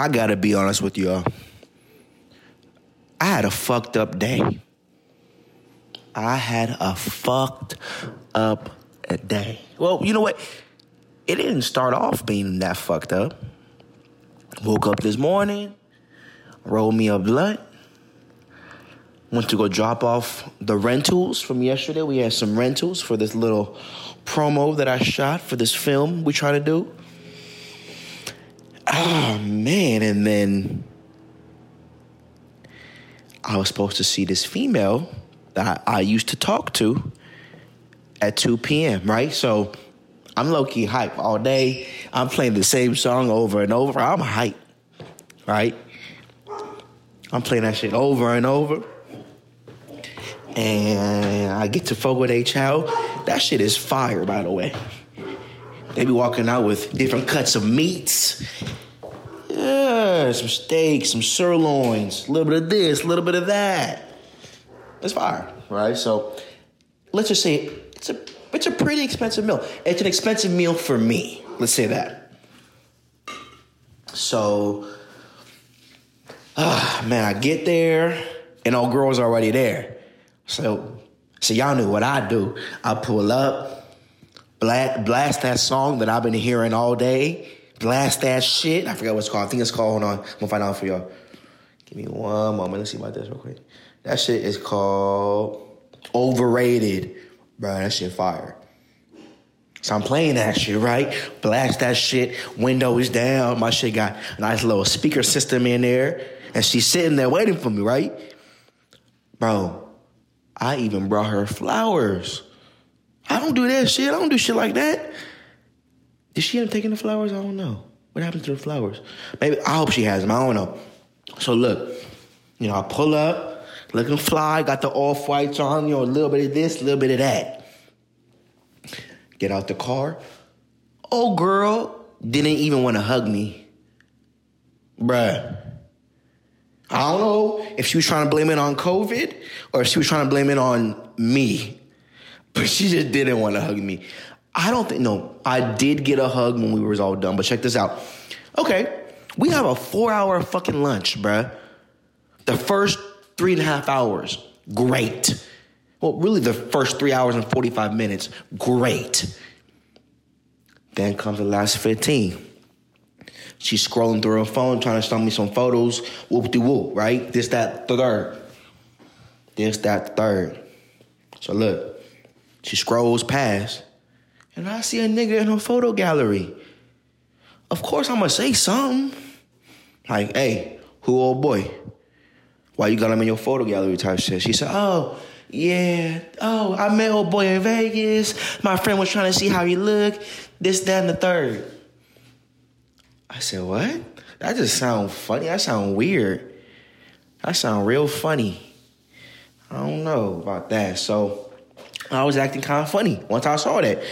I gotta be honest with y'all. I had a fucked up day. I had a fucked up day. Well, you know what? It didn't start off being that fucked up. Woke up this morning, rolled me a blunt, went to go drop off the rentals from yesterday. We had some rentals for this little promo that I shot for this film we try to do. Oh man, and then I was supposed to see this female that I, used to talk to at 2 p.m., right? So I'm low key hype all day. I'm playing the same song over and over. I'm hype, right? I'm playing that shit over and over. And I get to Fogo de Chao. That shit is fire, by the way. They be walking out with different cuts of meats. Yeah, some steaks, some sirloins, a little bit of this, a little bit of that. It's fire, right? So let's just say it's a it's a pretty expensive meal. It's an expensive meal for me. Let's say that. So, ah, man, I get there and all girls are already there. So, so y'all knew what I do. I pull up, blast, blast that song that I've been hearing all day, blast that shit. I forgot what it's called. I think it's called. Hold on, I'm gonna find out for y'all. Give me one moment. Let's see about this real quick. That shit is called Overrated. Bro, that shit fire. So I'm playing that shit, right? Blast that shit, Window is down. My shit got a nice little speaker system in there. And she's sitting there waiting for me, right? Bro, I even brought her flowers. I don't do that shit. I don't do shit like that. Did she end up taking the flowers? I don't know. What happened to the flowers? Maybe I hope she has them. I don't know. So look, you know, I pull up, looking fly, got the off whites on, you know, a little bit of this, a little bit of that. Get out the car. Oh, girl, didn't even want to hug me. Bruh. I don't know if she was trying to blame it on COVID or if she was trying to blame it on me. But she just didn't want to hug me. I don't think, no, I did get a hug when we was all done, but check this out. Okay, we have a four hour fucking lunch, bruh. The first three and a half hours, great. Well, really, the first three hours and 45 minutes, great. Then comes the last 15. She's scrolling through her phone, trying to show me some photos, whoop de whoop, right? This, that, the third. This, that, third. So look, she scrolls past, and I see a nigga in her photo gallery. Of course, I'm gonna say something. Like, hey, who old boy? Why you got him in your photo gallery type shit? She said, oh, yeah, oh, I met old boy in Vegas. My friend was trying to see how he looked. This, that, and the third. I said, what? That just sound funny. That sound weird. That sound real funny. I don't know about that. So I was acting kind of funny once I saw that.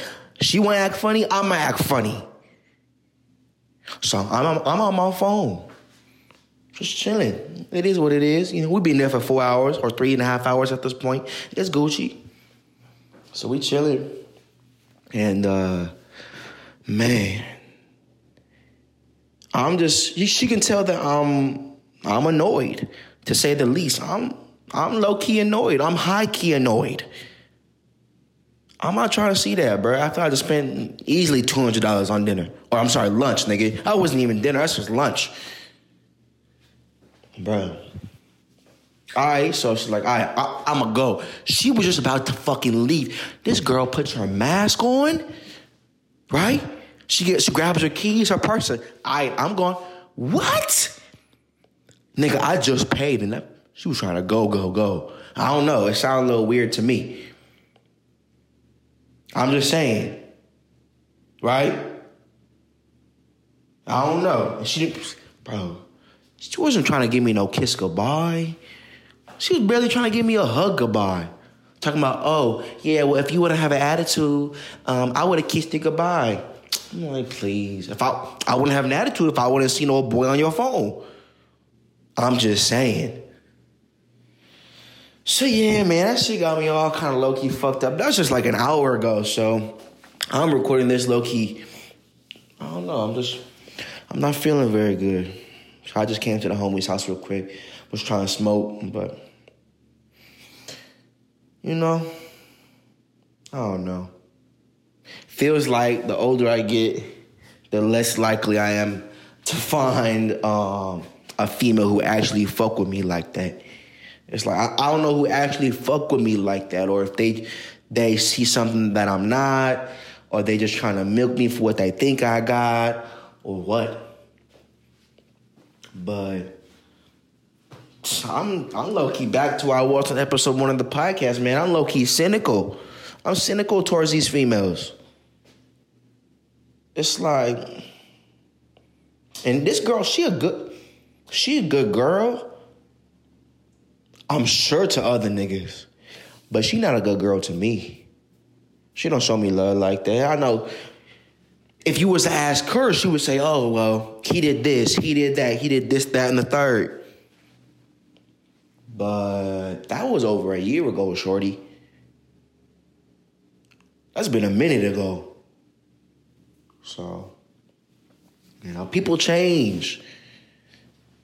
She want to act funny, I'm going to act funny. So I'm, I'm on my phone. Just chilling. It is what it is. You know, we've been there for four hours or three and a half hours at this point. It's Gucci. So we chilling. And uh man, I'm just she can tell that I'm I'm annoyed, to say the least. I'm I'm low key annoyed. I'm high key annoyed. I'm not trying to see that, bro. I After I just spent easily two hundred dollars on dinner, or I'm sorry, lunch, nigga. I wasn't even dinner. That's just lunch, bro. All right, so she's like, all right, I, I'm gonna go. She was just about to fucking leave. This girl puts her mask on, right? She gets, she grabs her keys, her purse. All right, I'm going. What? Nigga, I just paid, and that, she was trying to go, go, go. I don't know. It sounded a little weird to me. I'm just saying, right? I don't know. She, bro, she wasn't trying to give me no kiss goodbye. She was barely trying to give me a hug goodbye. Talking about, oh, yeah, well, if you wouldn't have an attitude, um, I would have kissed you goodbye. I'm like, please. If I I wouldn't have an attitude if I wouldn't seen no boy on your phone. I'm just saying. So yeah, man, that shit got me all kind of low key fucked up. That's just like an hour ago. So I'm recording this low key. I don't know. I'm just, I'm not feeling very good. So I just came to the homie's house real quick. Was trying to smoke, but you know, I don't know. Feels like the older I get, the less likely I am to find um, a female who actually fuck with me like that. It's like I, I don't know who actually fuck with me like that, or if they they see something that I'm not, or they just trying to milk me for what they think I got, or what. But I'm I'm low key back to where I was on episode one of the podcast, man. I'm low key cynical. I'm cynical towards these females. It's like, and this girl, she a good, she a good girl. I'm sure to other niggas, but she not a good girl to me. She don't show me love like that. I know if you was to ask her, she would say, "Oh well, he did this, he did that, he did this, that, and the third. But that was over a year ago, shorty. That's been a minute ago. So, you know, people change.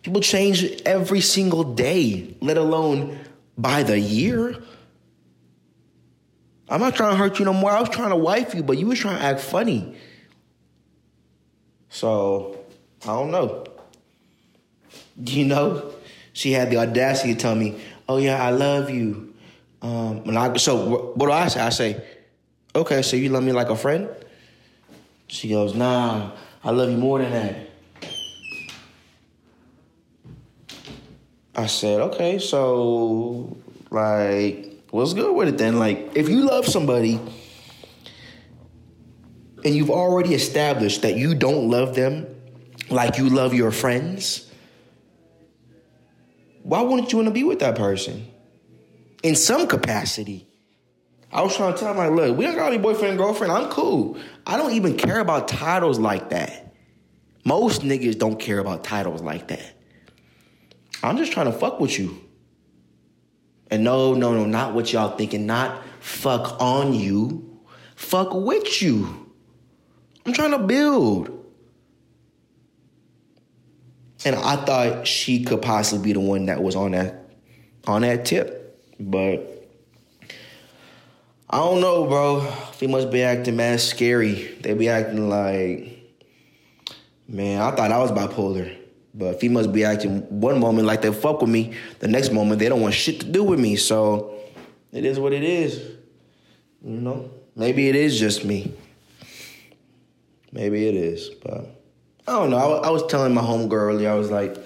People change every single day, let alone by the year. I'm not trying to hurt you no more. I was trying to wife you, but you was trying to act funny. So, I don't know. You know, she had the audacity to tell me, "Oh yeah, I love you." Um, and I, so what do I say? I say, "Okay, so you love me like a friend?" She goes, "Nah, I love you more than that." I said, "Okay, so like, what's good with it then? Like, if you love somebody." And you've already established that you don't love them like you love your friends, why wouldn't you want to be with that person? In some capacity. I was trying to tell him, like, look, we don't got any boyfriend and girlfriend. I'm cool. I don't even care about titles like that. Most niggas don't care about titles like that. I'm just trying to fuck with you. And no, no, no, not what y'all thinking. Not fuck on you. Fuck with you. I'm trying to build. And I thought she could possibly be the one that was on that on that tip. But I don't know, bro. Females be acting mad scary. They be acting like, man, I thought I was bipolar. But females be acting one moment like they fuck with me, the next moment they don't want shit to do with me. So it is what it is. You know? Maybe it is just me. Maybe it is, but I don't know. I, I was telling my homegirl earlier, I was like,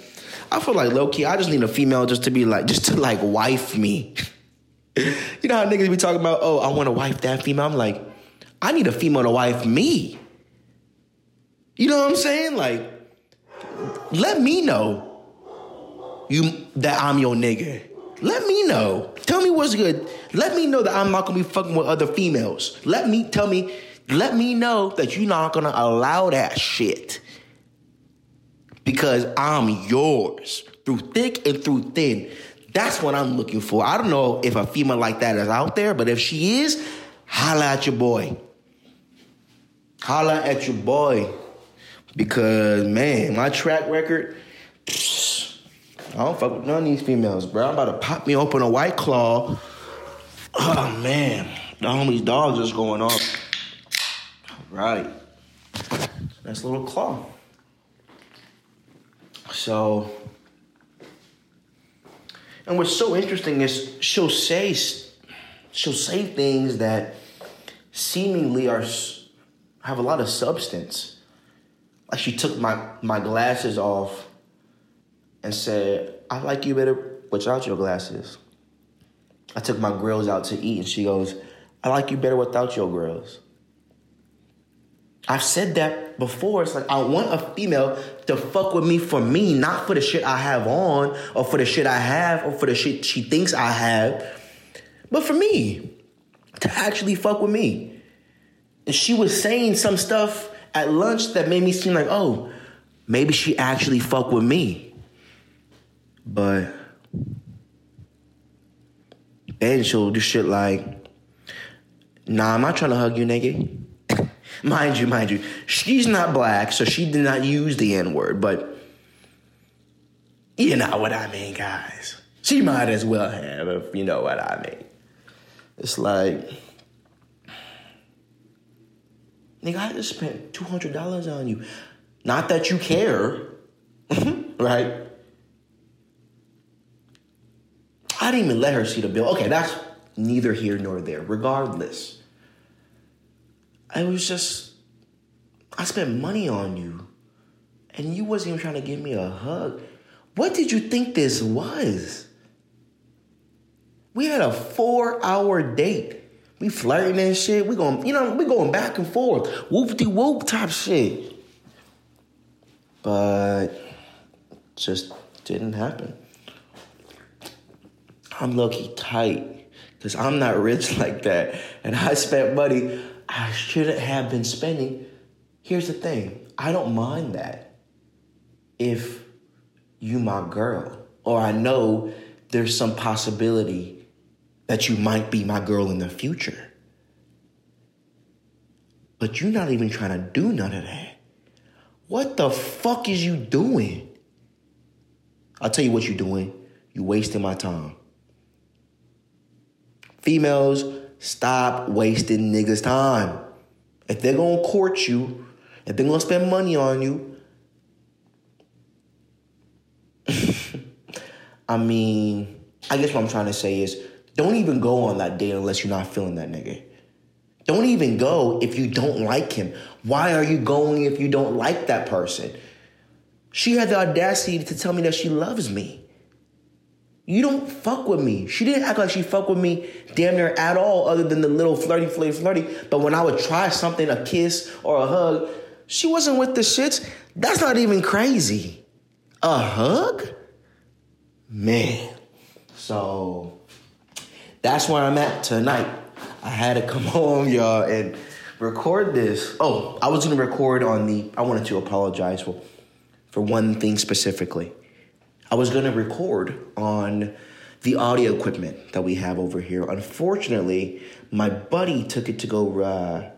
I feel like low key, I just need a female just to be like, just to like wife me. you know how niggas be talking about, oh, I want to wife that female? I'm like, I need a female to wife me. You know what I'm saying? Like, let me know you that I'm your nigga. Let me know. Tell me what's good. Let me know that I'm not gonna be fucking with other females. Let me tell me let me know that you're not gonna allow that shit. Because I'm yours through thick and through thin. That's what I'm looking for. I don't know if a female like that is out there, but if she is, holla at your boy. Holla at your boy. Because, man, my track record, I don't fuck with none of these females, bro. I'm about to pop me open a white claw. Oh, man. The homie's dog just going off. All right, Nice little claw. So, and what's so interesting is she'll say she'll say things that seemingly are have a lot of substance. Like she took my my glasses off and said, "I like you better without your glasses." I took my grills out to eat, and she goes, "I like you better without your grills." I've said that before. It's like I want a female to fuck with me for me, not for the shit I have on, or for the shit I have, or for the shit she thinks I have, but for me to actually fuck with me. And she was saying some stuff at lunch that made me seem like, oh, maybe she actually fuck with me. But then she'll do shit like, nah, I'm not trying to hug you, nigga. Mind you, mind you, she's not black, so she did not use the N word, but You know what I mean, guys. She might as well have, if you know what I mean. It's like, nigga, I just spent $200 on you. Not that you care, right? I didn't even let her see the bill. Okay, that's neither here nor there. Regardless, I was just, I spent money on you, and you wasn't even trying to give me a hug. What did you think this was? We had a four hour date. We flirting and shit. We going, you know, we going back and forth. Whoop de whoop type shit. But just didn't happen. I'm lucky tight because I'm not rich like that. And I spent money I shouldn't have been spending. Here's the thing I don't mind that if you my girl or I know there's some possibility that you might be my girl in the future. But you're not even trying to do none of that. What the fuck is you doing? I'll tell you what you're doing. You're wasting my time. Females, stop wasting niggas' time. If they're gonna court you, if they're gonna spend money on you, I mean, I guess what I'm trying to say is don't even go on that date unless you're not feeling that nigga. Don't even go if you don't like him. Why are you going if you don't like that person? She had the audacity to tell me that she loves me. You don't fuck with me. She didn't act like she fuck with me damn near at all, other than the little flirty, flirty, flirty. But when I would try something, a kiss or a hug, she wasn't with the shits. That's not even crazy. A hug? Man. So that's where I'm at tonight. I had to come home, y'all, and record this. Oh, I was gonna record on the. I wanted to apologize for, for one thing specifically. I was gonna record on the audio equipment that we have over here. Unfortunately, my buddy took it to go uh,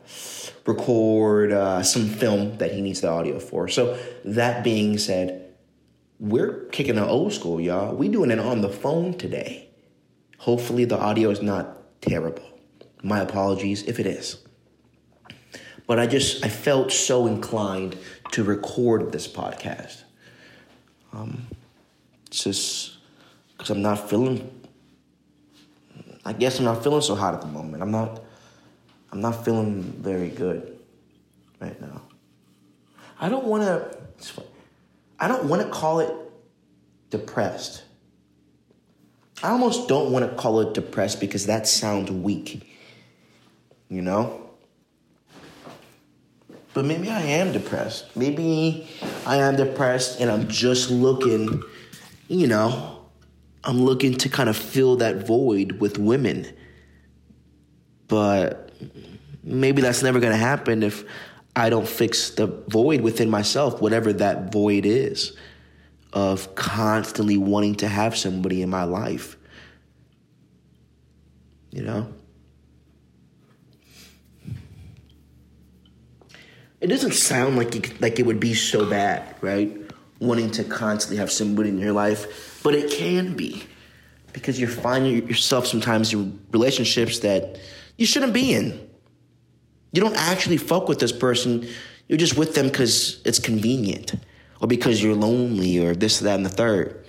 record uh, some film that he needs the audio for. So that being said, we're kicking the old school, y'all. We doing it on the phone today. Hopefully, the audio is not terrible. My apologies if it is. But I just I felt so inclined to record this podcast. Um, it's just because I'm not feeling. I guess I'm not feeling so hot at the moment. I'm not. I'm not feeling very good right now. I don't want to. I don't want to call it depressed. I almost don't want to call it depressed because that sounds weak. You know? But maybe I am depressed. Maybe I am depressed and I'm just looking you know, I'm looking to kind of fill that void with women. But maybe that's never going to happen if I don't fix the void within myself, whatever that void is, of constantly wanting to have somebody in my life. You know? It doesn't sound like it, like it would be so bad, right? wanting to constantly have somebody in your life, but it can be because you're finding yourself sometimes in relationships that you shouldn't be in. You don't actually fuck with this person. You're just with them because it's convenient or because you're lonely or this, that, and the third.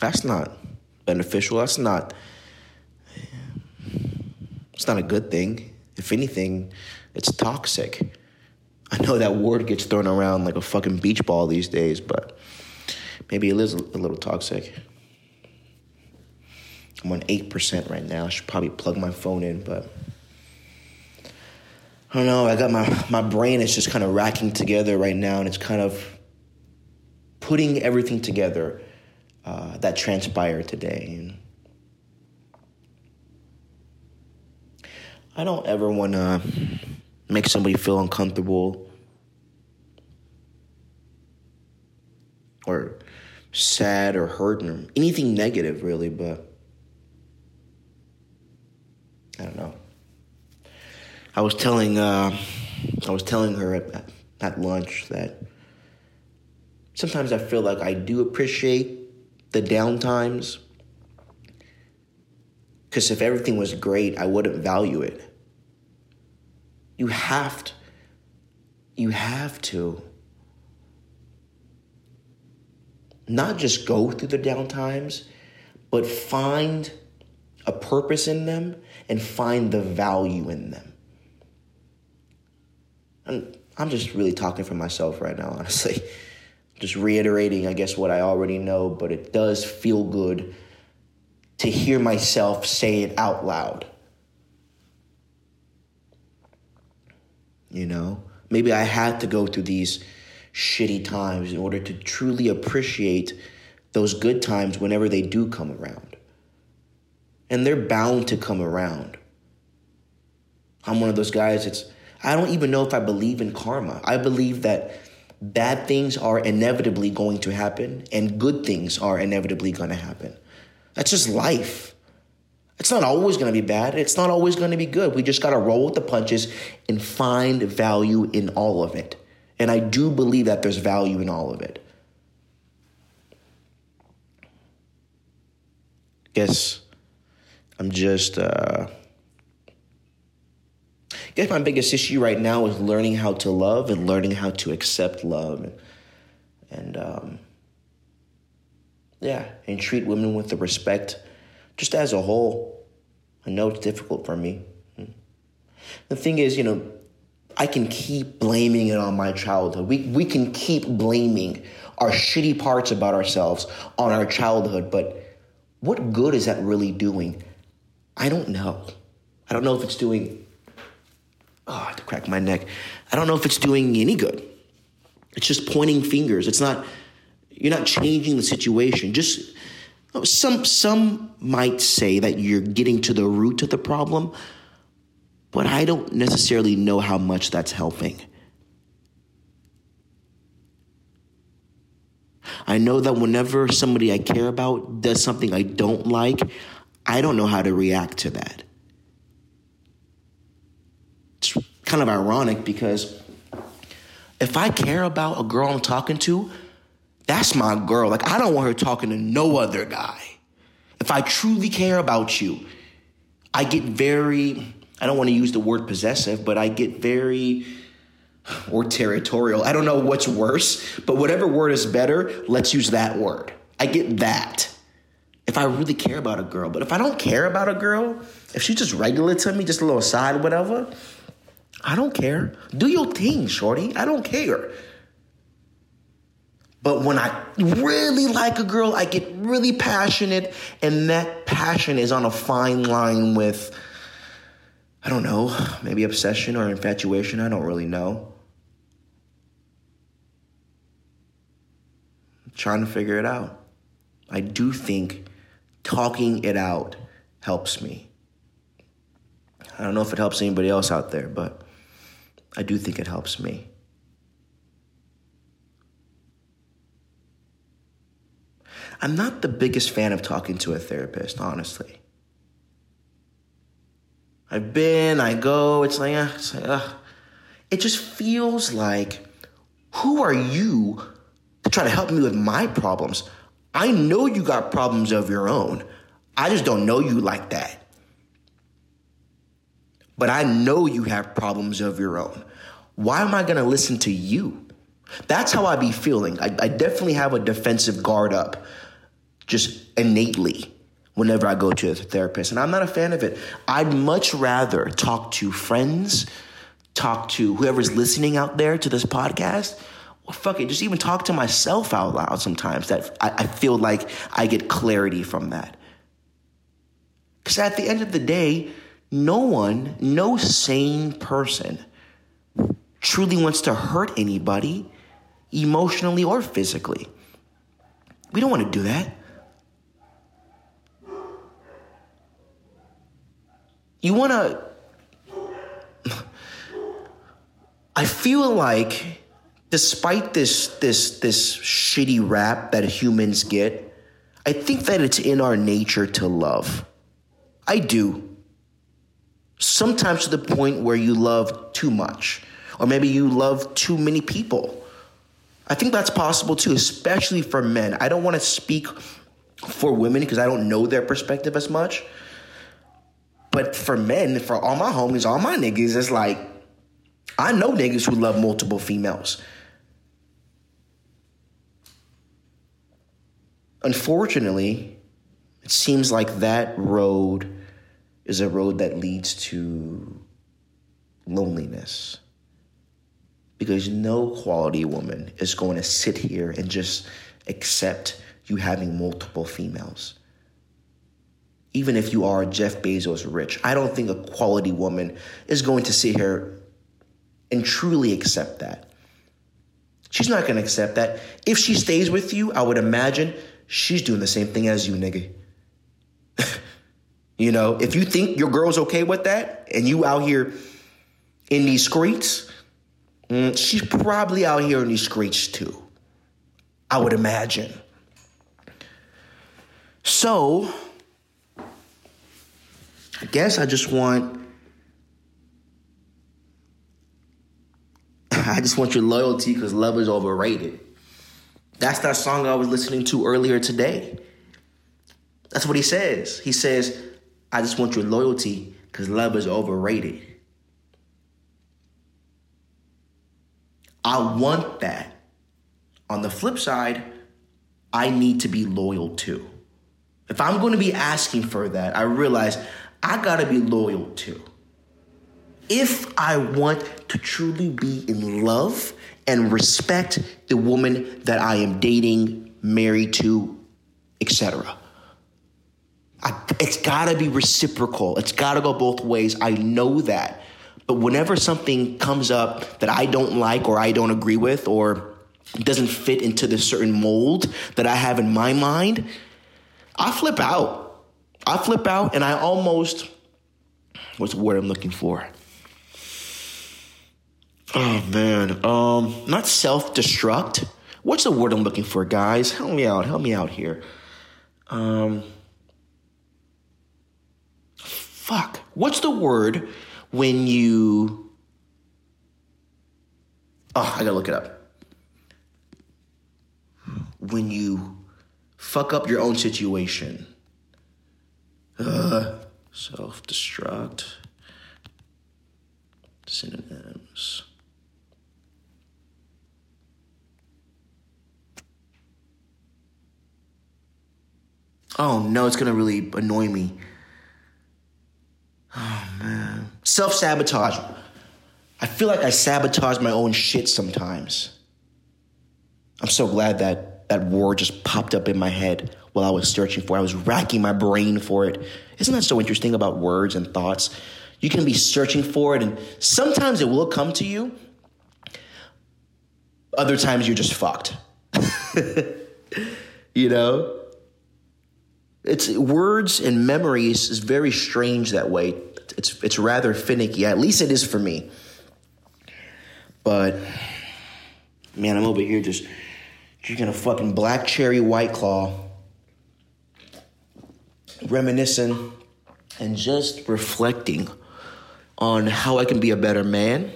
That's not beneficial. That's not. It's not a good thing. If anything, it's toxic. I know that word gets thrown around like a fucking beach ball these days, but maybe it is a little toxic. I'm on 8% right now. I should probably plug my phone in, but I don't know. I got my, my brain is just kind of racking together right now, and it's kind of putting everything together uh, that transpired today. I don't ever want to make somebody feel uncomfortable or sad or hurt or anything negative really but i don't know i was telling uh, i was telling her at, at lunch that sometimes I feel like I do appreciate the down times. Because if everything was great, I wouldn't value it. You have to. You have to. Not just go through the down times, but find a purpose in them and find the value in them. And I'm just really talking for myself right now, honestly. Just reiterating, I guess, what I already know, but it does feel good to hear myself say it out loud. You know, maybe I had to go through these shitty times in order to truly appreciate those good times whenever they do come around. And they're bound to come around. I'm one of those guys that's, I don't even know if I believe in karma. I believe that bad things are inevitably going to happen and good things are inevitably going to happen. That's just life. It's not always going to be bad. It's not always going to be good. We just got to roll with the punches and find value in all of it. And I do believe that there's value in all of it. Guess I'm just, uh, Guess my biggest issue right now is learning how to love and learning how to accept love and, and um, yeah, and treat women with the respect just as a whole. I know it's difficult for me. The thing is, you know, I can keep blaming it on my childhood. We, we can keep blaming our shitty parts about ourselves on our childhood, but what good is that really doing? I don't know. I don't know if it's doing, oh, I have to crack my neck. I don't know if it's doing any good. It's just pointing fingers. It's not, you're not changing the situation. Just some some might say that you're getting to the root of the problem, but I don't necessarily know how much that's helping. I know that whenever somebody I care about does something I don't like, I don't know how to react to that. It's kind of ironic because if I care about a girl I'm talking to, that's my girl. Like, I don't want her talking to no other guy. If I truly care about you, I get very, I don't want to use the word possessive, but I get very, or territorial. I don't know what's worse, but whatever word is better, let's use that word. I get that. If I really care about a girl, but if I don't care about a girl, if she's just regular to me, just a little side, whatever, I don't care. Do your thing, shorty. I don't care. But when I really like a girl, I get really passionate, and that passion is on a fine line with, I don't know, maybe obsession or infatuation. I don't really know. I'm trying to figure it out. I do think talking it out helps me. I don't know if it helps anybody else out there, but I do think it helps me. I'm not the biggest fan of talking to a therapist, honestly. I've been, I go, it's like, uh, it's like uh, it just feels like, who are you to try to help me with my problems? I know you got problems of your own. I just don't know you like that. But I know you have problems of your own. Why am I gonna listen to you? That's how I be feeling. I, I definitely have a defensive guard up just innately whenever I go to a therapist. And I'm not a fan of it. I'd much rather talk to friends, talk to whoever's listening out there to this podcast. Well, fuck it, just even talk to myself out loud sometimes. That I, I feel like I get clarity from that. Because at the end of the day, no one, no sane person truly wants to hurt anybody emotionally or physically. We don't want to do that. you want to. I feel like, despite this this this shitty rap that humans get, I think that it's in our nature to love. I do. Sometimes to the point where you love too much, or maybe you love too many people. I think that's possible too, especially for men. I don't want to speak for women because I don't know their perspective as much. But for men, for all my homies, all my niggas, it's like I know niggas who love multiple females. Unfortunately, it seems like that road is a road that leads to loneliness. Because no quality woman is going to sit here and just accept you having multiple females. Even if you are Jeff Bezos rich, I don't think a quality woman is going to sit here and truly accept that. She's not going to accept that. If she stays with you, I would imagine she's doing the same thing as you, nigga. you know, if you think your girl's okay with that and you out here in these streets, mm, she's probably out here in these streets too. I would imagine. So, I guess I just want I just want your loyalty because love is overrated. That's that song I was listening to earlier today. That's what he says. He says, I just want your loyalty because love is overrated. I want that. On the flip side, I need to be loyal too. If I'm going to be asking for that, I realize I got to be loyal too. If I want to truly be in love and respect the woman that I am dating, married to, etc. It's got to be reciprocal. It's got to go both ways. I know that. But whenever something comes up that I don't like or I don't agree with or doesn't fit into the certain mold that I have in my mind, I flip out. I flip out and I almost, what's the word I'm looking for? Oh man, um, not self-destruct. What's the word I'm looking for, guys? Help me out. Help me out here. Um, fuck. What's the word when you? Oh, I gotta look it up. When you fuck up your own situation. Uh, self-destruct. Synonyms. Oh no, it's gonna really annoy me. Oh man. Self sabotage. I feel like I sabotage my own shit sometimes. I'm so glad that that word just popped up in my head while I was searching for it. I was racking my brain for it. Isn't that so interesting about words and thoughts? You can be searching for it, and sometimes it will come to you. Other times you're just fucked. you know? It's words and memories is very strange that way. It's it's rather finicky. At least it is for me. But man, I'm over here just drinking a fucking black cherry white claw, reminiscing and just reflecting on how I can be a better man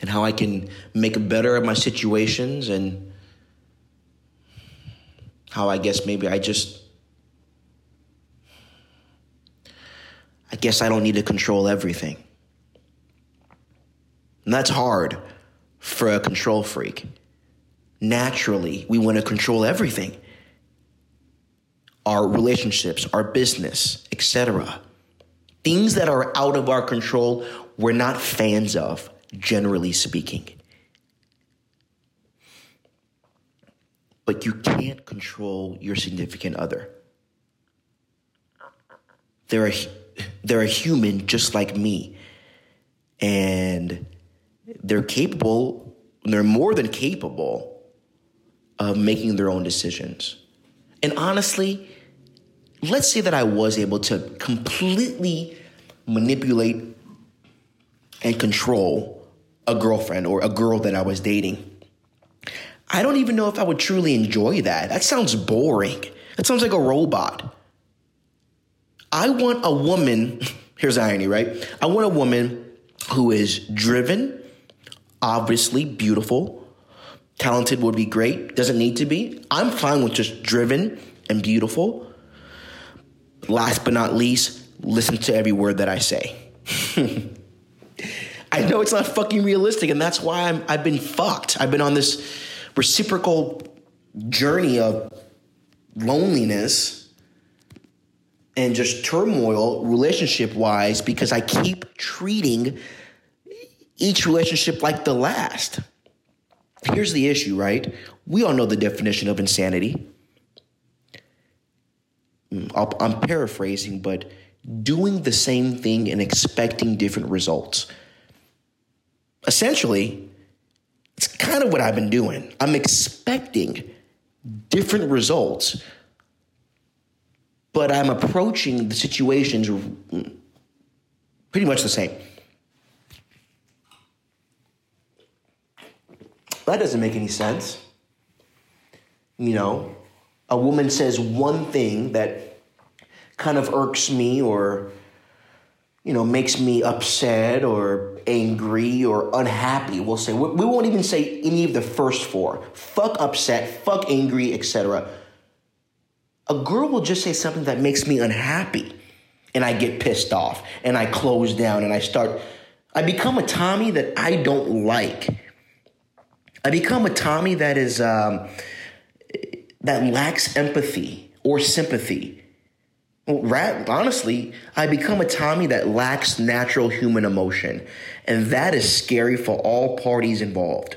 and how I can make better of my situations and how I guess maybe I just I guess I don't need to control everything. And that's hard for a control freak. Naturally, we want to control everything our relationships, our business, etc. Things that are out of our control, we're not fans of, generally speaking. But you can't control your significant other. They're a they're a human just like me. And they're capable, they're more than capable of making their own decisions. And honestly, let's say that I was able to completely manipulate and control a girlfriend or a girl that I was dating. I don't even know if I would truly enjoy that. That sounds boring. That sounds like a robot. I want a woman, here's irony, right? I want a woman who is driven, obviously beautiful, Talented would be great. Doesn't need to be. I'm fine with just driven and beautiful. Last but not least, listen to every word that I say. I know it's not fucking realistic, and that's why I'm, I've been fucked. I've been on this reciprocal journey of loneliness and just turmoil relationship wise because I keep treating each relationship like the last. Here's the issue, right? We all know the definition of insanity. Mm, i am paraphrasing, but doing the same thing and expecting different results. Essentially, it's kind of what I've been doing. I'm expecting different results, but I'm approaching the situations pretty much the same. That doesn't make any sense. You know, a woman says one thing that kind of irks me or, you know, makes me upset or angry or unhappy. We'll say, we won't even say any of the first four fuck upset, fuck angry, etc. A girl will just say something that makes me unhappy and I get pissed off and I close down and I start, I become a Tommy that I don't like. I become a Tommy that is, um, that lacks empathy or sympathy. Well, honestly, I become a Tommy that lacks natural human emotion. And that is scary for all parties involved.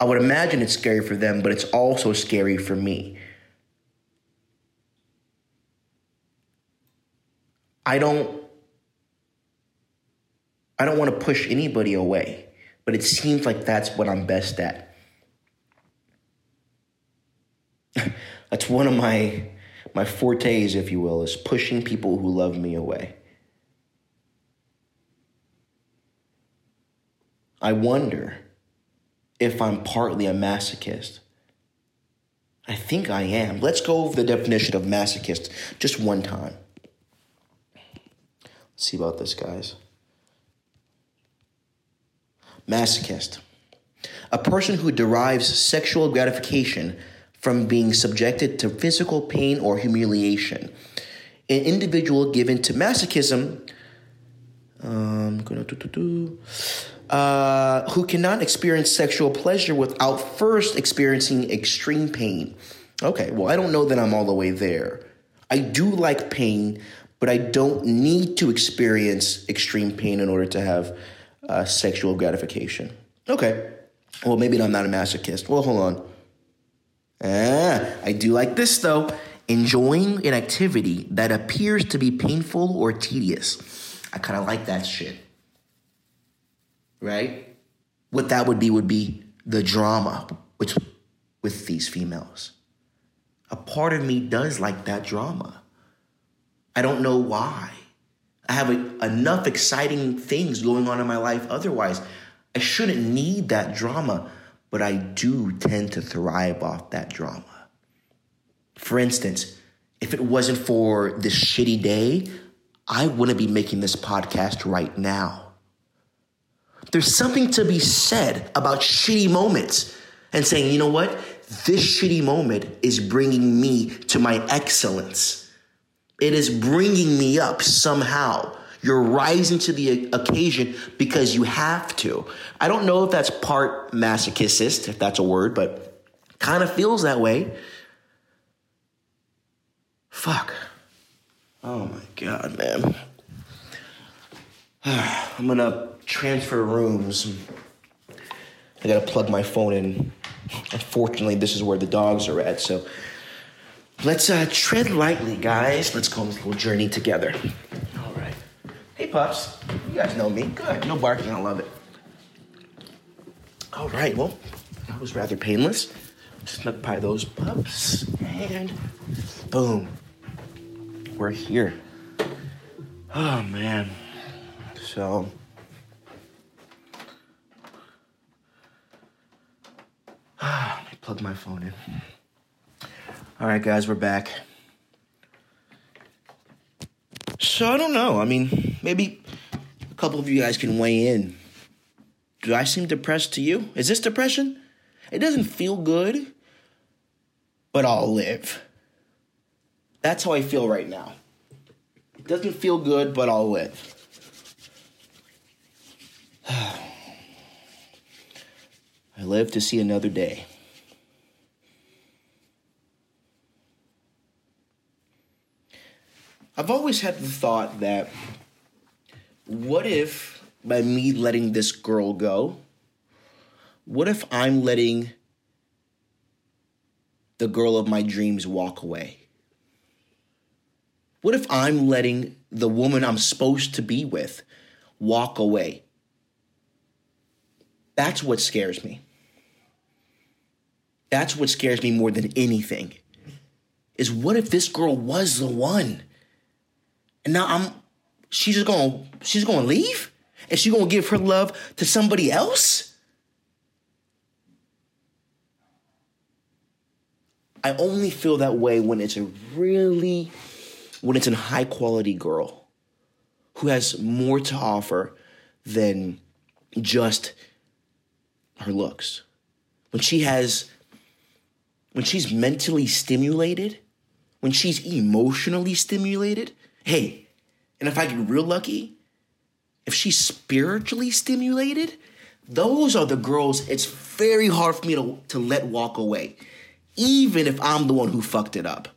I would imagine it's scary for them, but it's also scary for me. I don't I don't want to push anybody away, but it seems like that's what I'm best at. that's one of my my fortes, if you will, is pushing people who love me away. I wonder if I'm partly a masochist. I think I am. Let's go over the definition of masochist just one time. Let's see about this, guys. Masochist. A person who derives sexual gratification from being subjected to physical pain or humiliation. An individual given to masochism um, uh, who cannot experience sexual pleasure without first experiencing extreme pain. Okay, well, I don't know that I'm all the way there. I do like pain, but I don't need to experience extreme pain in order to have uh, sexual gratification. Okay, well, maybe I'm not a masochist. Well, hold on. Ah, I do like this though. Enjoying an activity that appears to be painful or tedious. I kind of like that shit. Right? What that would be would be the drama which with these females. A part of me does like that drama. I don't know why. I have a, enough exciting things going on in my life otherwise. I shouldn't need that drama but I do tend to thrive off that drama. For instance, if it wasn't for this shitty day, I wouldn't be making this podcast right now. There's something to be said about shitty moments and saying, you know what? This shitty moment is bringing me to my excellence. It is bringing me up somehow. You're rising to the occasion because you have to. I don't know if that's part masochist, if that's a word, but kind of feels that way. Fuck. Oh my God, man. I'm gonna transfer rooms. I gotta plug my phone in. Unfortunately, this is where the dogs are at, so let's uh, tread lightly, guys. Let's go on this little journey together. All right. Hey, pups. You guys know me. Good. No barking. I love it. All right. Well, that was rather painless. Snuck by those pups, and boom, we're here. Oh man. So. Let me plug my phone in. All right, guys, we're back. So I don't know. I mean, maybe a couple of you guys can weigh in. Do I seem depressed to you? Is this depression? It doesn't feel good, but I'll live. That's how I feel right now. It doesn't feel good, but I'll live. I live to see another day. I've always had the thought that what if by me letting this girl go, what if I'm letting the girl of my dreams walk away? What if I'm letting the woman I'm supposed to be with walk away? That's what scares me. That's what scares me more than anything. Is what if this girl was the one? And now I'm she's just gonna she's gonna leave? And she's gonna give her love to somebody else? I only feel that way when it's a really when it's a high quality girl who has more to offer than just her looks. When she has, when she's mentally stimulated, when she's emotionally stimulated, hey, and if I get real lucky, if she's spiritually stimulated, those are the girls it's very hard for me to, to let walk away, even if I'm the one who fucked it up.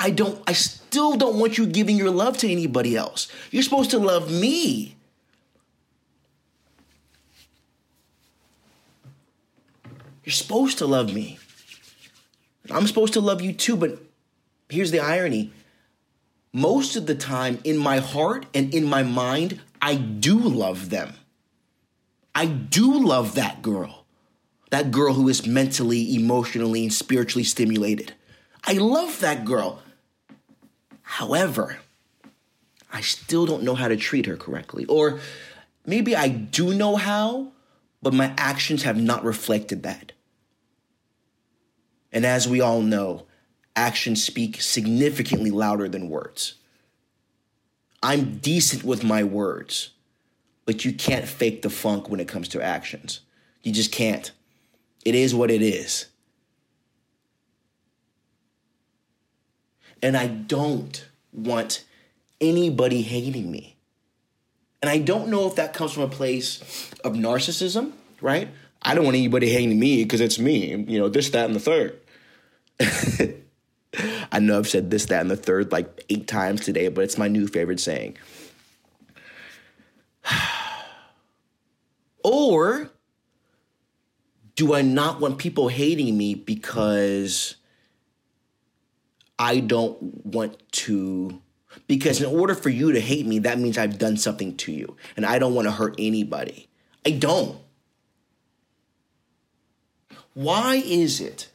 I don't, I still don't want you giving your love to anybody else. You're supposed to love me. You're supposed to love me. I'm supposed to love you too, but here's the irony. Most of the time, in my heart and in my mind, I do love them. I do love that girl. That girl who is mentally, emotionally, and spiritually stimulated. I love that girl. However, I still don't know how to treat her correctly. Or maybe I do know how, but my actions have not reflected that. And as we all know, actions speak significantly louder than words. I'm decent with my words, but you can't fake the funk when it comes to actions. You just can't. It is what it is. And I don't want anybody hating me. And I don't know if that comes from a place of narcissism, right? I don't want anybody hating me because it's me, you know, this, that, and the third. I know I've said this, that, and the third like eight times today, but it's my new favorite saying. or do I not want people hating me because I don't want to? Because in order for you to hate me, that means I've done something to you, and I don't want to hurt anybody. I don't. Why is it?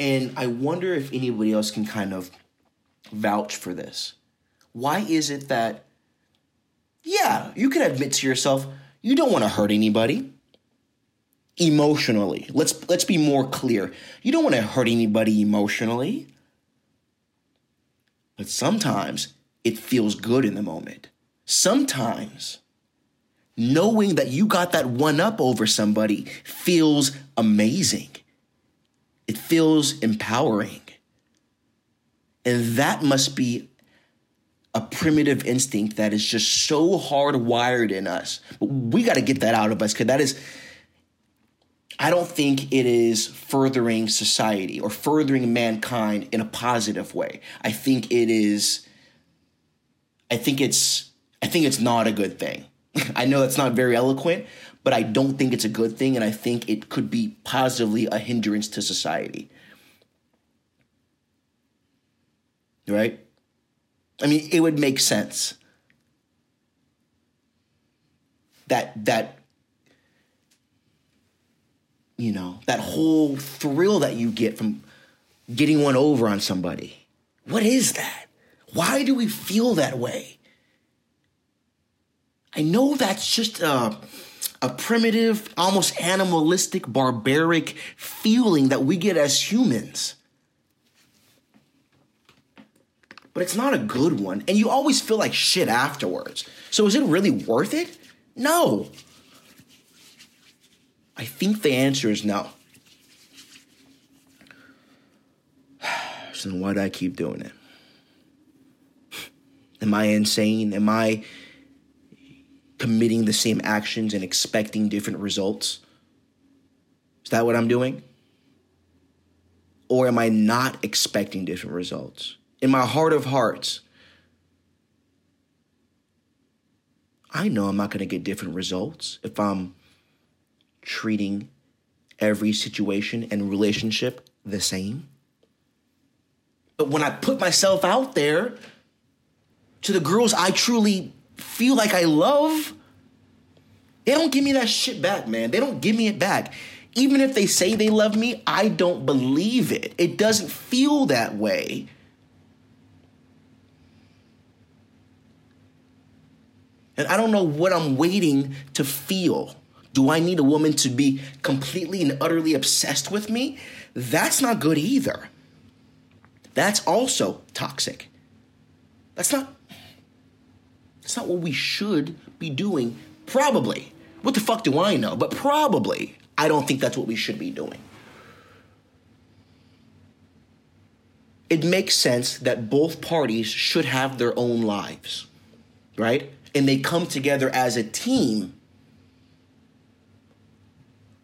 And I wonder if anybody else can kind of vouch for this. Why is it that, yeah, you can admit to yourself you don't want to hurt anybody emotionally. Let's let's be more clear. You don't want to hurt anybody emotionally. But sometimes it feels good in the moment. Sometimes knowing that you got that one up over somebody feels amazing. It feels empowering. And that must be a primitive instinct that is just so hardwired in us. But we got to get that out of us because that is, I don't think it is furthering society or furthering mankind in a positive way. I think it is, I think it's, I think it's not a good thing. I know that's not very eloquent, but I don't think it's a good thing, and I think it could be positively a hindrance to society. Right? I mean, it would make sense that that you know that whole thrill that you get from getting one over on somebody. What is that? Why do we feel that way? I know that's just a, a primitive, almost animalistic, barbaric feeling that we get as humans. But it's not a good one. And you always feel like shit afterwards. So is it really worth it? No. I think the answer is no. So why do I keep doing it? Am I insane? Am I committing the same actions and expecting different results? Is that what I'm doing? Or am I not expecting different results? In my heart of hearts, I know I'm not going to get different results if I'm treating every situation and relationship the same. But when I put myself out there to the girls I truly feel like I love, they don't give me that shit back, man. They don't give me it back. Even if they say they love me, I don't believe it. It doesn't feel that way. And I don't know what I'm waiting to feel. Do I need a woman to be completely and utterly obsessed with me? That's not good either. That's also toxic. That's not that's not what we should be doing. Probably. What the fuck do I know? But probably. I don't think that's what we should be doing. It makes sense that both parties should have their own lives, right? And they come together as a team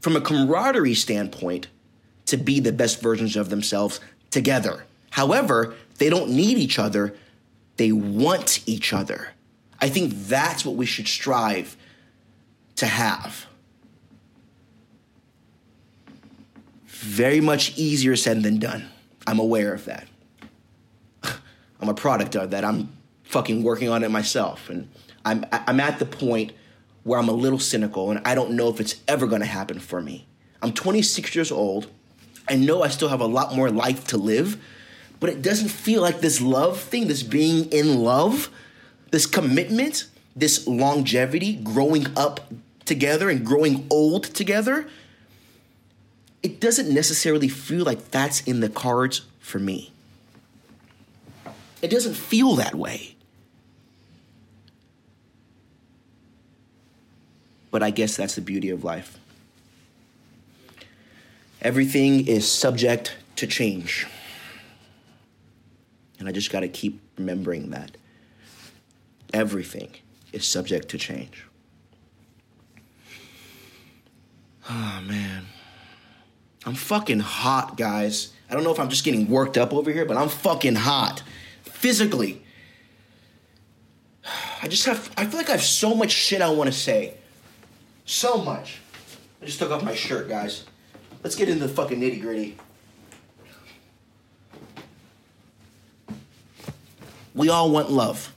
from a camaraderie standpoint to be the best versions of themselves together. However, they don't need each other, they want each other. I think that's what we should strive to have. Very much easier said than done. I'm aware of that. I'm a product of that. I'm fucking working on it myself. And I'm, I'm at the point where I'm a little cynical and I don't know if it's ever gonna happen for me. I'm 26 years old. I know I still have a lot more life to live, but it doesn't feel like this love thing, this being in love, this commitment, this longevity, growing up together and growing old together, it doesn't necessarily feel like that's in the cards for me. It doesn't feel that way. But I guess that's the beauty of life. Everything is subject to change. And I just got to keep remembering that. Everything is subject to change. Oh, man. I'm fucking hot, guys. I don't know if I'm just getting worked up over here, but I'm fucking hot. Physically. I just have, I feel like I have so much shit I want to say. So much. I just took off my shirt, guys. Let's get into the fucking nitty gritty. We all want love.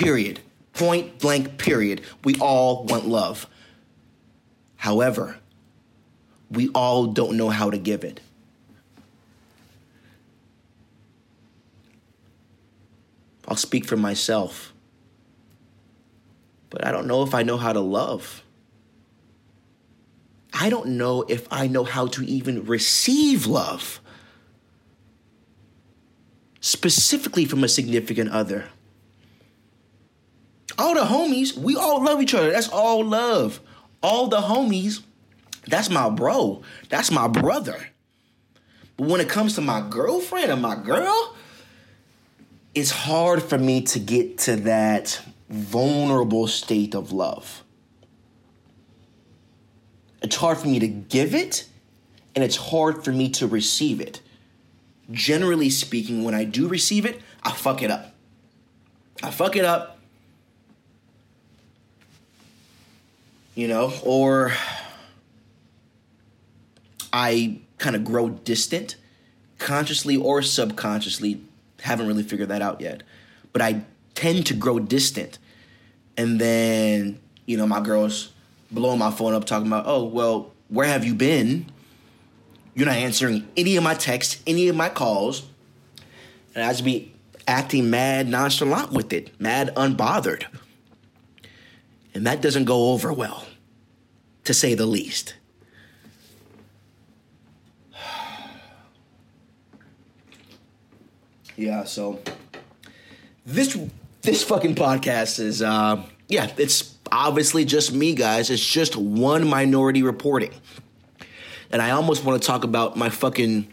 Period. Point blank, period. We all want love. However, we all don't know how to give it. I'll speak for myself. But I don't know if I know how to love. I don't know if I know how to even receive love, specifically from a significant other. All the homies, we all love each other. That's all love. All the homies, that's my bro. That's my brother. But when it comes to my girlfriend and my girl, it's hard for me to get to that vulnerable state of love. It's hard for me to give it, and it's hard for me to receive it. Generally speaking, when I do receive it, I fuck it up. I fuck it up. You know, or I kind of grow distant, consciously or subconsciously. Haven't really figured that out yet. But I tend to grow distant. And then, you know, my girls blowing my phone up talking about, oh, well, where have you been? You're not answering any of my texts, any of my calls. And I just be acting mad nonchalant with it, mad unbothered. And that doesn't go over well, to say the least. yeah, so this this fucking podcast is uh yeah, it's obviously just me, guys. It's just one minority reporting. And I almost want to talk about my fucking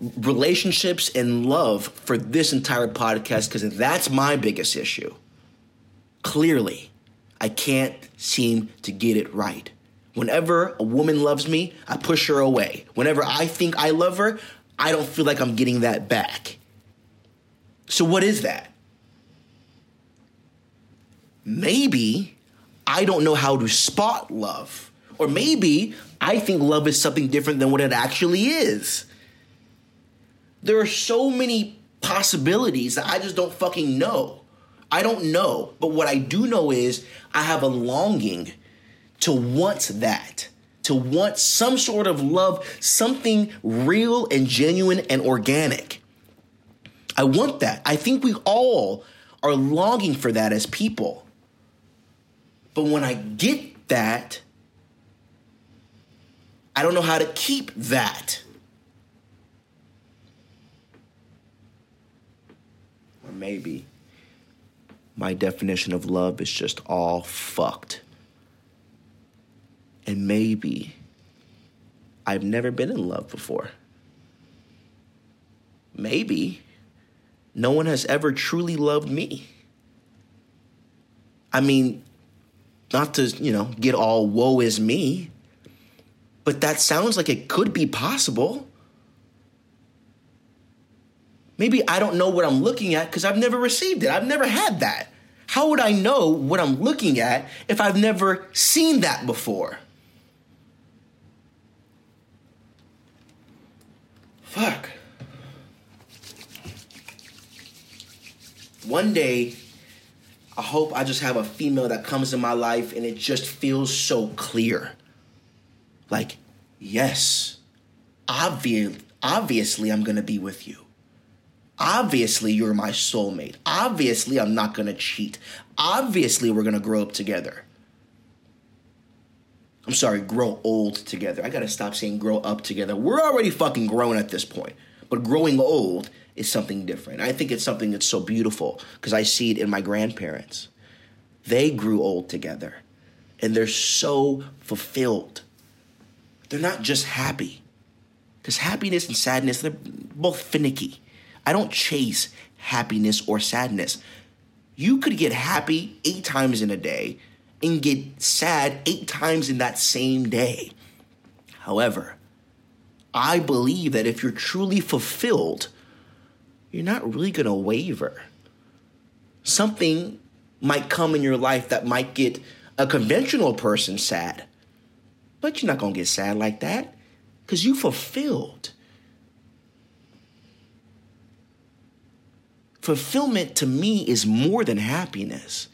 relationships and love for this entire podcast because that's my biggest issue. Clearly, I can't seem to get it right. Whenever a woman loves me, I push her away. Whenever I think I love her, I don't feel like I'm getting that back. So, what is that? Maybe I don't know how to spot love. Or maybe I think love is something different than what it actually is. There are so many possibilities that I just don't fucking know. I don't know. But what I do know is I have a longing to want that, to want some sort of love, something real and genuine and organic. I want that. I think we all are longing for that as people. But when I get that, I don't know how to keep that. Or maybe my definition of love is just all fucked. And maybe I've never been in love before. Maybe no one has ever truly loved me. I mean, not to, you know, get all woe is me, but that sounds like it could be possible. Maybe I don't know what I'm looking at because I've never received it. I've never had that. How would I know what I'm looking at if I've never seen that before? Fuck. One day, I hope I just have a female that comes in my life and it just feels so clear. Like, yes, obvious, obviously I'm gonna be with you. Obviously, you're my soulmate. Obviously, I'm not gonna cheat. Obviously, we're gonna grow up together. I'm sorry, grow old together. I gotta stop saying grow up together. We're already fucking grown at this point. But growing old is something different. I think it's something that's so beautiful because I see it in my grandparents. They grew old together and they're so fulfilled. They're not just happy because happiness and sadness, they're both finicky. I don't chase happiness or sadness. You could get happy eight times in a day and get sad eight times in that same day. However, I believe that if you're truly fulfilled, you're not really going to waver. Something might come in your life that might get a conventional person sad, but you're not going to get sad like that because you fulfilled. Fulfillment to me is more than happiness.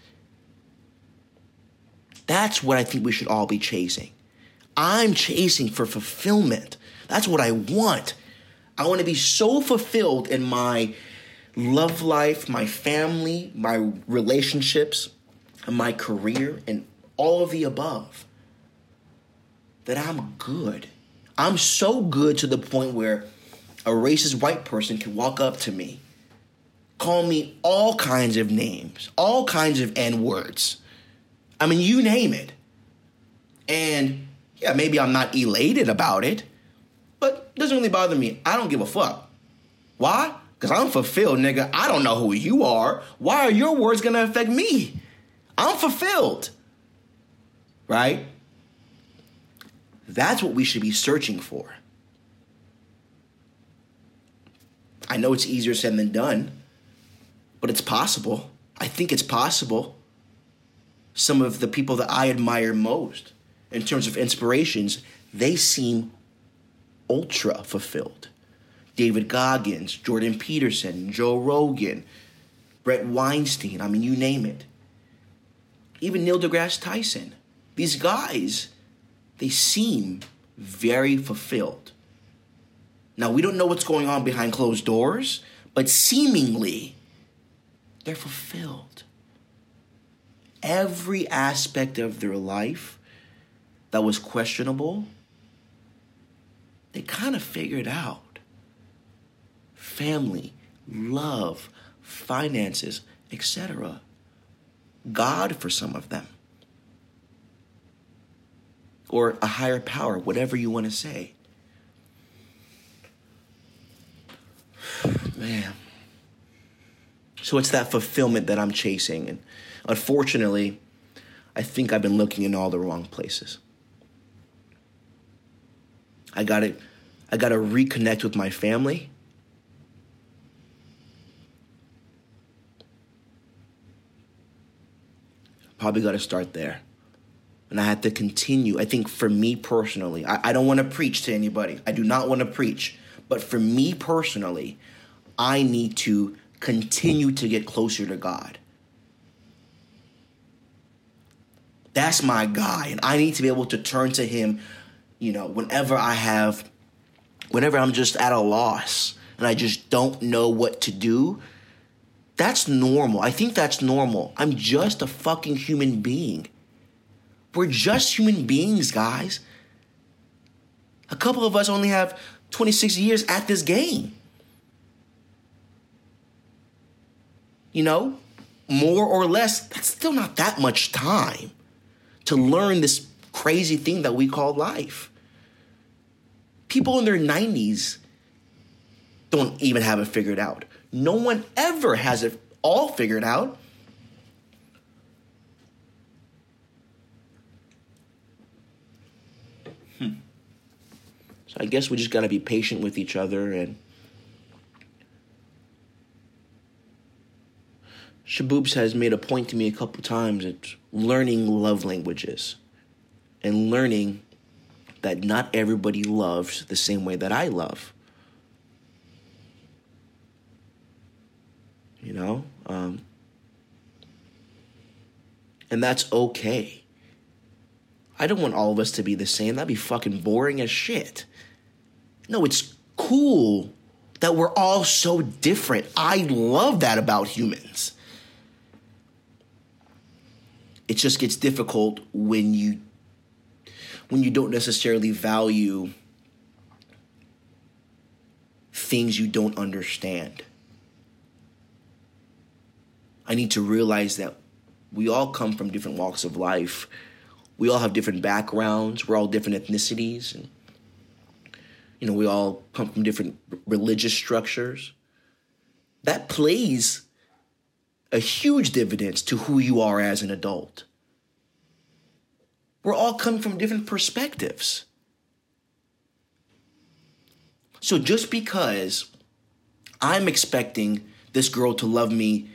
That's what I think we should all be chasing. I'm chasing for fulfillment. That's what I want. I want to be so fulfilled in my love life, my family, my relationships, my career, and all of the above that I'm good. I'm so good to the point where a racist white person can walk up to me, call me all kinds of names, all kinds of N words. I mean, you name it. And yeah, maybe I'm not elated about it, but it doesn't really bother me. I don't give a fuck. Why? Because I'm fulfilled, nigga. I don't know who you are. Why are your words gonna affect me? I'm fulfilled. Right? That's what we should be searching for. I know it's easier said than done, but it's possible. I think it's possible. Some of the people that I admire most in terms of inspirations, they seem ultra fulfilled. David Goggins, Jordan Peterson, Joe Rogan, Bret Weinstein, I mean, you name it. Even Neil deGrasse Tyson. These guys, they seem very fulfilled. Now, we don't know what's going on behind closed doors, but seemingly, they're fulfilled. Every aspect of their life that was questionable, they kind of figured out. Family, love, finances, etc. God for some of them. Or a higher power, whatever you want to say. Man. So it's that fulfillment that I'm chasing. And unfortunately, I think I've been looking in all the wrong places. I gotta I gotta reconnect with my family. Probably gotta start there. And I have to continue. I think for me personally, I, I don't want to preach to anybody. I do not want to preach. But for me personally, I need to continue to get closer to God. That's my guy. And I need to be able to turn to Him, you know, whenever I have, whenever I'm just at a loss and I just don't know what to do. That's normal. I think that's normal. I'm just a fucking human being. We're just human beings, guys. A couple of us only have 26 years at this game. You know, more or less, that's still not that much time to learn this crazy thing that we call life. People in their 90s don't even have it figured out. No one ever has it all figured out. Hmm. So I guess we just got to be patient with each other and Shaboobs has made a point to me a couple times it's learning love languages and learning that not everybody loves the same way that I love. You know? Um, and that's okay. I don't want all of us to be the same. That'd be fucking boring as shit. No, it's cool that we're all so different. I love that about humans it just gets difficult when you when you don't necessarily value things you don't understand. I need to realize that we all come from different walks of life. We all have different backgrounds. We're all different ethnicities and you know, we all come from different religious structures. That plays a huge dividends to who you are as an adult. We're all coming from different perspectives. So just because I'm expecting this girl to love me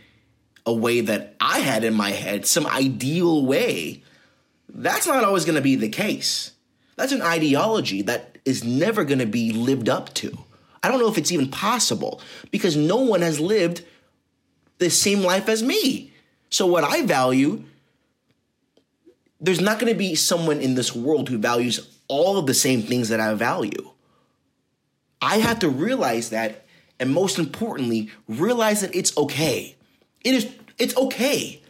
a way that I had in my head, some ideal way, that's not always going to be the case. That's an ideology that is never going to be lived up to. I don't know if it's even possible because no one has lived the same life as me. So, what I value, there's not going to be someone in this world who values all of the same things that I value. I have to realize that, and most importantly, realize that it's okay. It is, it's okay.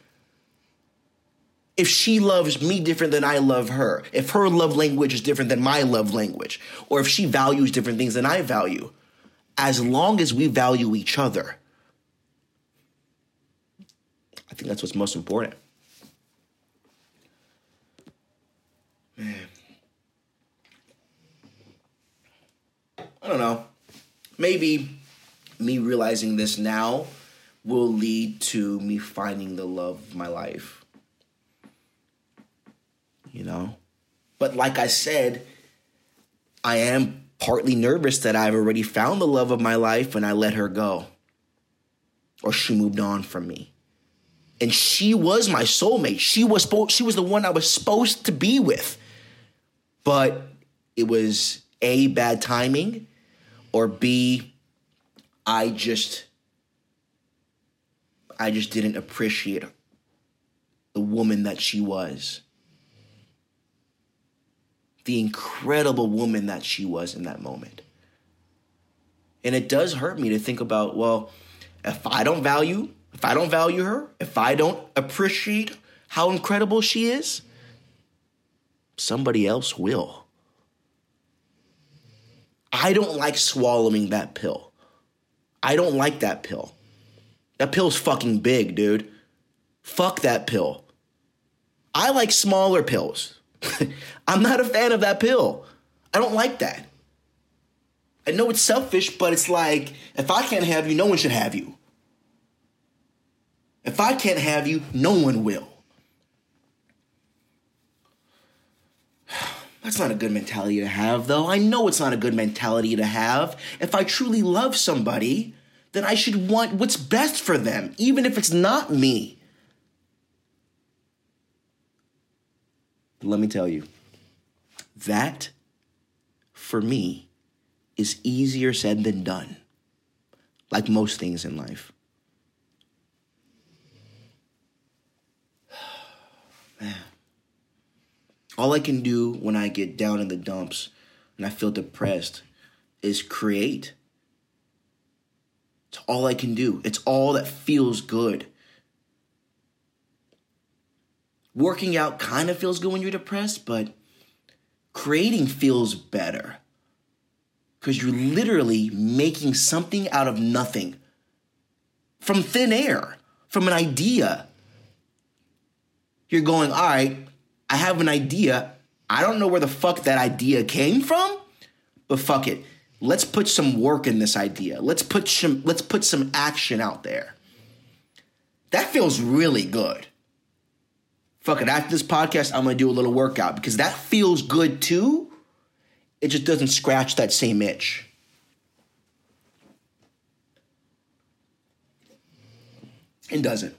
If she loves me different than I love her, if her love language is different than my love language, or if she values different things than I value, as long as we value each other, I think that's what's most important. Man. I don't know. Maybe me realizing this now will lead to me finding the love of my life. You know? But like I said, I am partly nervous that I've already found the love of my life and I let her go. Or she moved on from me and she was my soulmate. She was supposed, she was the one I was supposed to be with. But it was A bad timing or B I just I just didn't appreciate the woman that she was. The incredible woman that she was in that moment. And it does hurt me to think about, well, if I don't value if I don't value her, if I don't appreciate how incredible she is, somebody else will. I don't like swallowing that pill. I don't like that pill. That pill's fucking big, dude. Fuck that pill. I like smaller pills. I'm not a fan of that pill. I don't like that. I know it's selfish, but it's like if I can't have you, no one should have you. If I can't have you, no one will. That's not a good mentality to have, though. I know it's not a good mentality to have. If I truly love somebody, then I should want what's best for them, even if it's not me. Let me tell you, that for me is easier said than done, like most things in life. All I can do when I get down in the dumps and I feel depressed is create. It's all I can do. It's all that feels good. Working out kind of feels good when you're depressed, but creating feels better. Because you're literally making something out of nothing from thin air, from an idea. You're going, all right, I have an idea. I don't know where the fuck that idea came from, but fuck it. Let's put some work in this idea. Let's put some let's put some action out there. That feels really good. Fuck it. After this podcast, I'm gonna do a little workout because that feels good too. It just doesn't scratch that same itch. It doesn't.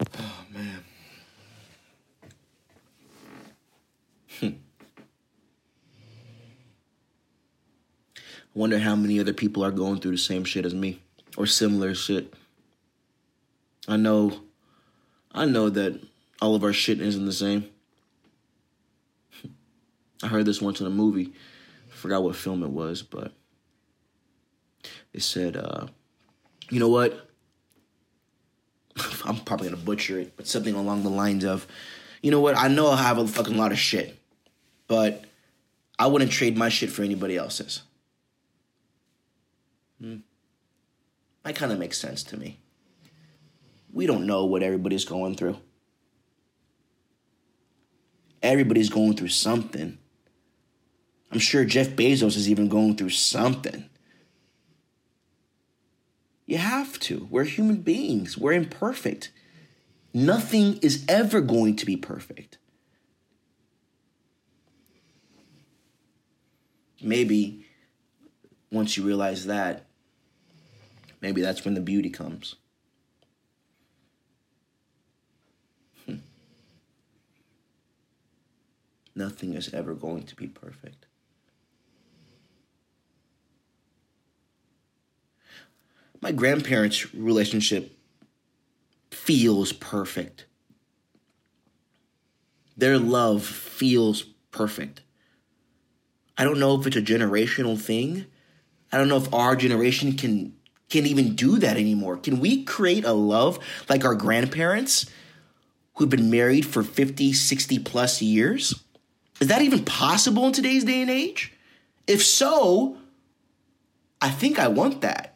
Oh man. Hmm. I wonder how many other people are going through the same shit as me or similar shit. I know I know that all of our shit isn't the same. I heard this once in a movie. I forgot what film it was, but it said, uh, you know what? I'm probably gonna butcher it, but something along the lines of, you know what? I know I have a fucking lot of shit, but I wouldn't trade my shit for anybody else's. Hmm. That kind of makes sense to me we don't know what everybody's going through. Everybody's going through something. I'm sure Jeff Bezos is even going through something. You have to. We're human beings, we're imperfect. Nothing is ever going to be perfect. Maybe once you realize that, maybe that's when the beauty comes. Hmm. Nothing is ever going to be perfect. My grandparents' relationship feels perfect. Their love feels perfect. I don't know if it's a generational thing. I don't know if our generation can can even do that anymore. Can we create a love like our grandparents who've been married for 50, 60 plus years? Is that even possible in today's day and age? If so, I think I want that.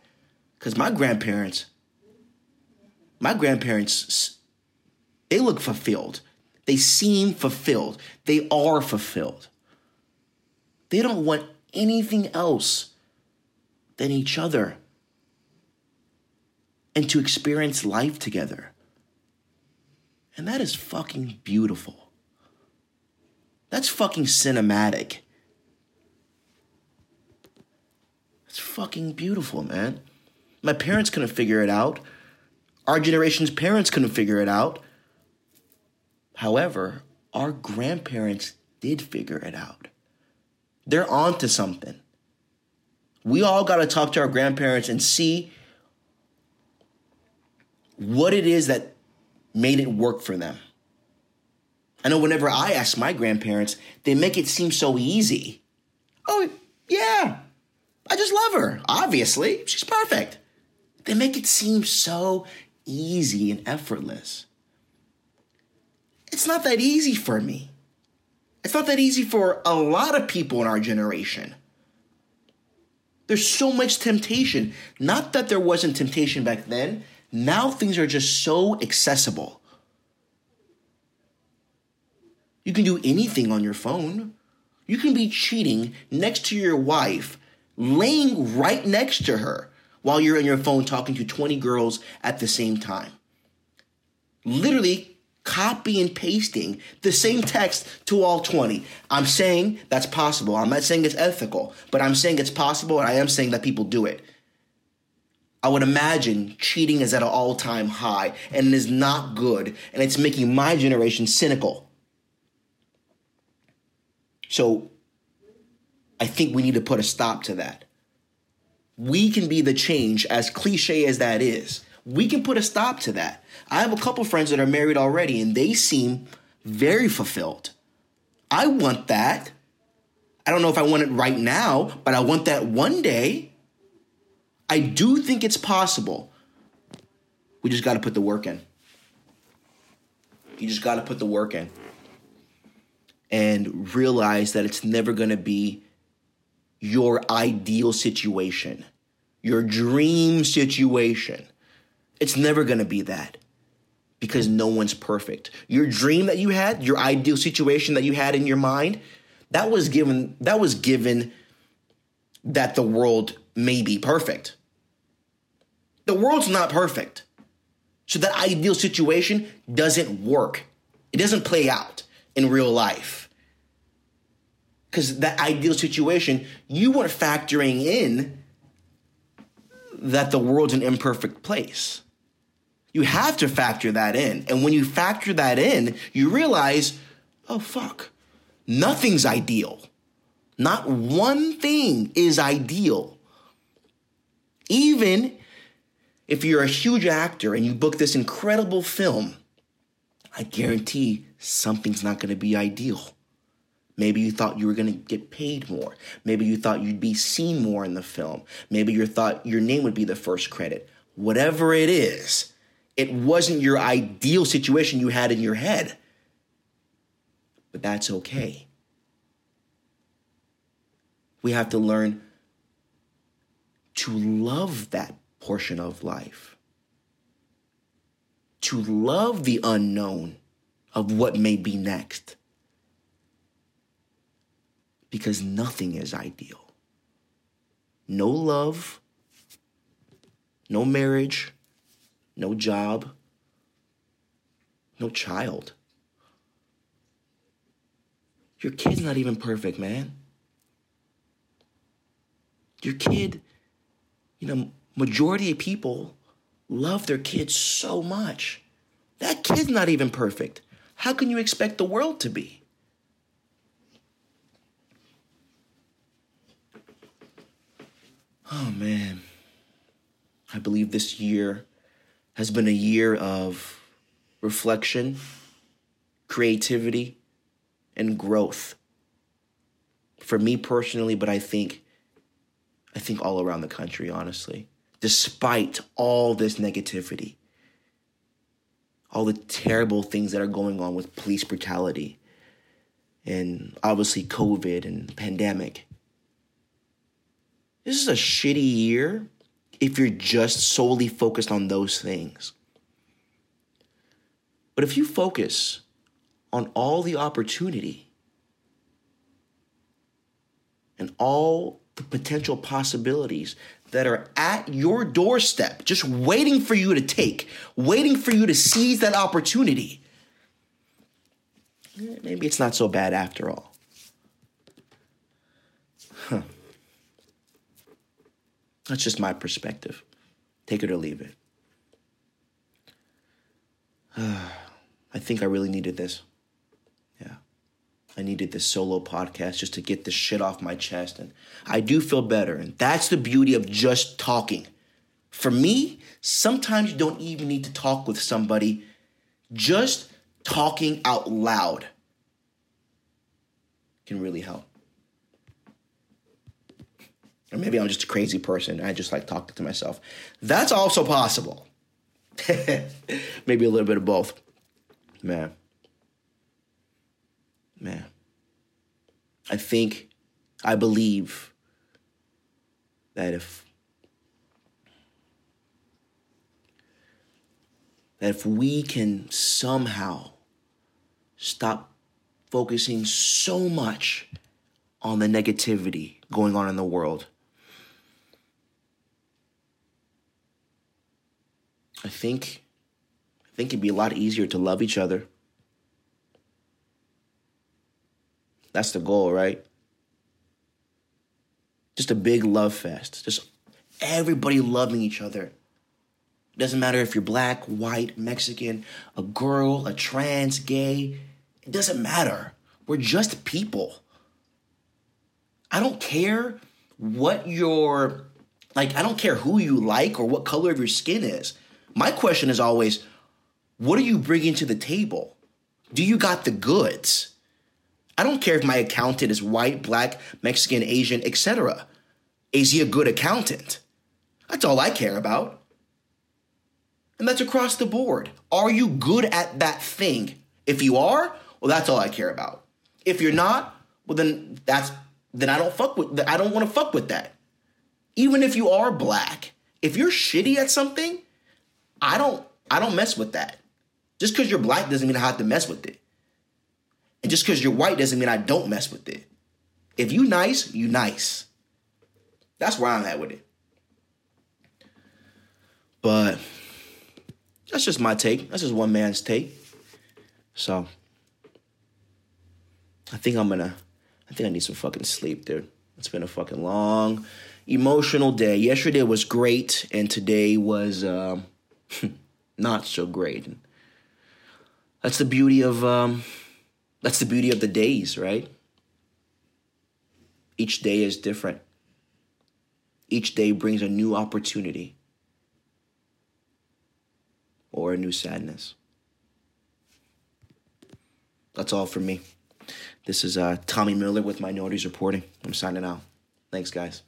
Because my grandparents, my grandparents, they look fulfilled. They seem fulfilled. They are fulfilled. They don't want anything else than each other and to experience life together. And that is fucking beautiful. That's fucking cinematic. It's fucking beautiful, man. My parents couldn't figure it out. Our generation's parents couldn't figure it out. However, our grandparents did figure it out. They're on to something. We all got to talk to our grandparents and see what it is that made it work for them. I know whenever I ask my grandparents, they make it seem so easy. Oh, yeah, I just love her. Obviously, she's perfect. They make it seem so easy and effortless. It's not that easy for me. It's not that easy for a lot of people in our generation. There's so much temptation. Not that there wasn't temptation back then. Now things are just so accessible. You can do anything on your phone. You can be cheating next to your wife, laying right next to her while you're on your phone talking to 20 girls at the same time. Literally copy and pasting the same text to all 20. I'm saying that's possible. I'm not saying it's ethical, but I'm saying it's possible and I am saying that people do it. I would imagine cheating is at an all time high and it is not good and it's making my generation cynical. So I think we need to put a stop to that. We can be the change, as cliche as that is. We can put a stop to that. I have a couple friends that are married already and they seem very fulfilled. I want that. I don't know if I want it right now, but I want that one day. I do think it's possible. We just got to put the work in. You just got to put the work in and realize that it's never going to be your ideal situation, your dream situation. It's never going to be that because no one's perfect. Your dream that you had, your ideal situation that you had in your mind, that was given that was given that the world may be perfect. The world's not perfect. So that ideal situation doesn't work. It doesn't play out in real life. Cuz that ideal situation, you weren't factoring in that the world's an imperfect place. You have to factor that in. And when you factor that in, you realize, oh, fuck, nothing's ideal. Not one thing is ideal. Even if you're a huge actor and you book this incredible film, I guarantee something's not going to be ideal. Maybe you thought you were going to get paid more. Maybe you thought you'd be seen more in the film. Maybe you thought your name would be the first credit. Whatever it is, it wasn't your ideal situation you had in your head. But that's okay. We have to learn to love that portion of life, to love the unknown of what may be next. Because nothing is ideal. No love, no marriage, no job, no child. Your kid's not even perfect, man. Your kid, you know, majority of people love their kids so much. That kid's not even perfect. How can you expect the world to be? Oh man. I believe this year has been a year of reflection, creativity, and growth. For me personally, but I think I think all around the country, honestly. Despite all this negativity, all the terrible things that are going on with police brutality, and obviously COVID and pandemic. This is a shitty year if you're just solely focused on those things. But if you focus on all the opportunity and all the potential possibilities that are at your doorstep, just waiting for you to take, waiting for you to seize that opportunity, maybe it's not so bad after all. That's just my perspective. Take it or leave it. I think I really needed this. Yeah. I needed this solo podcast just to get this shit off my chest. And I do feel better. And that's the beauty of just talking. For me, sometimes you don't even need to talk with somebody, just talking out loud can really help. Or maybe I'm just a crazy person. I just like talking to myself. That's also possible. maybe a little bit of both. Man. Man. I think, I believe that if that if we can somehow stop focusing so much on the negativity going on in the world, I think I think it'd be a lot easier to love each other. That's the goal, right? Just a big love fest. Just everybody loving each other. Doesn't matter if you're black, white, Mexican, a girl, a trans, gay. It doesn't matter. We're just people. I don't care what your like I don't care who you like or what color of your skin is. My question is always what are you bringing to the table? Do you got the goods? I don't care if my accountant is white, black, Mexican, Asian, etc. Is he a good accountant? That's all I care about. And that's across the board. Are you good at that thing? If you are, well, that's all I care about. If you're not, well, then that's then I don't fuck with. I don't want to fuck with that. Even if you are black, if you're shitty at something, I don't. I don't mess with that. Just because you're black doesn't mean I have to mess with it. And just because you're white doesn't mean I don't mess with it. If you nice, you nice. That's where I'm at with it. But that's just my take. That's just one man's take. So I think I'm gonna I think I need some fucking sleep, dude. It's been a fucking long, emotional day. Yesterday was great, and today was um, not so great. That's the beauty of um, that's the beauty of the days, right? Each day is different. Each day brings a new opportunity or a new sadness. That's all for me. This is uh, Tommy Miller with Minorities Reporting. I'm signing out. Thanks, guys.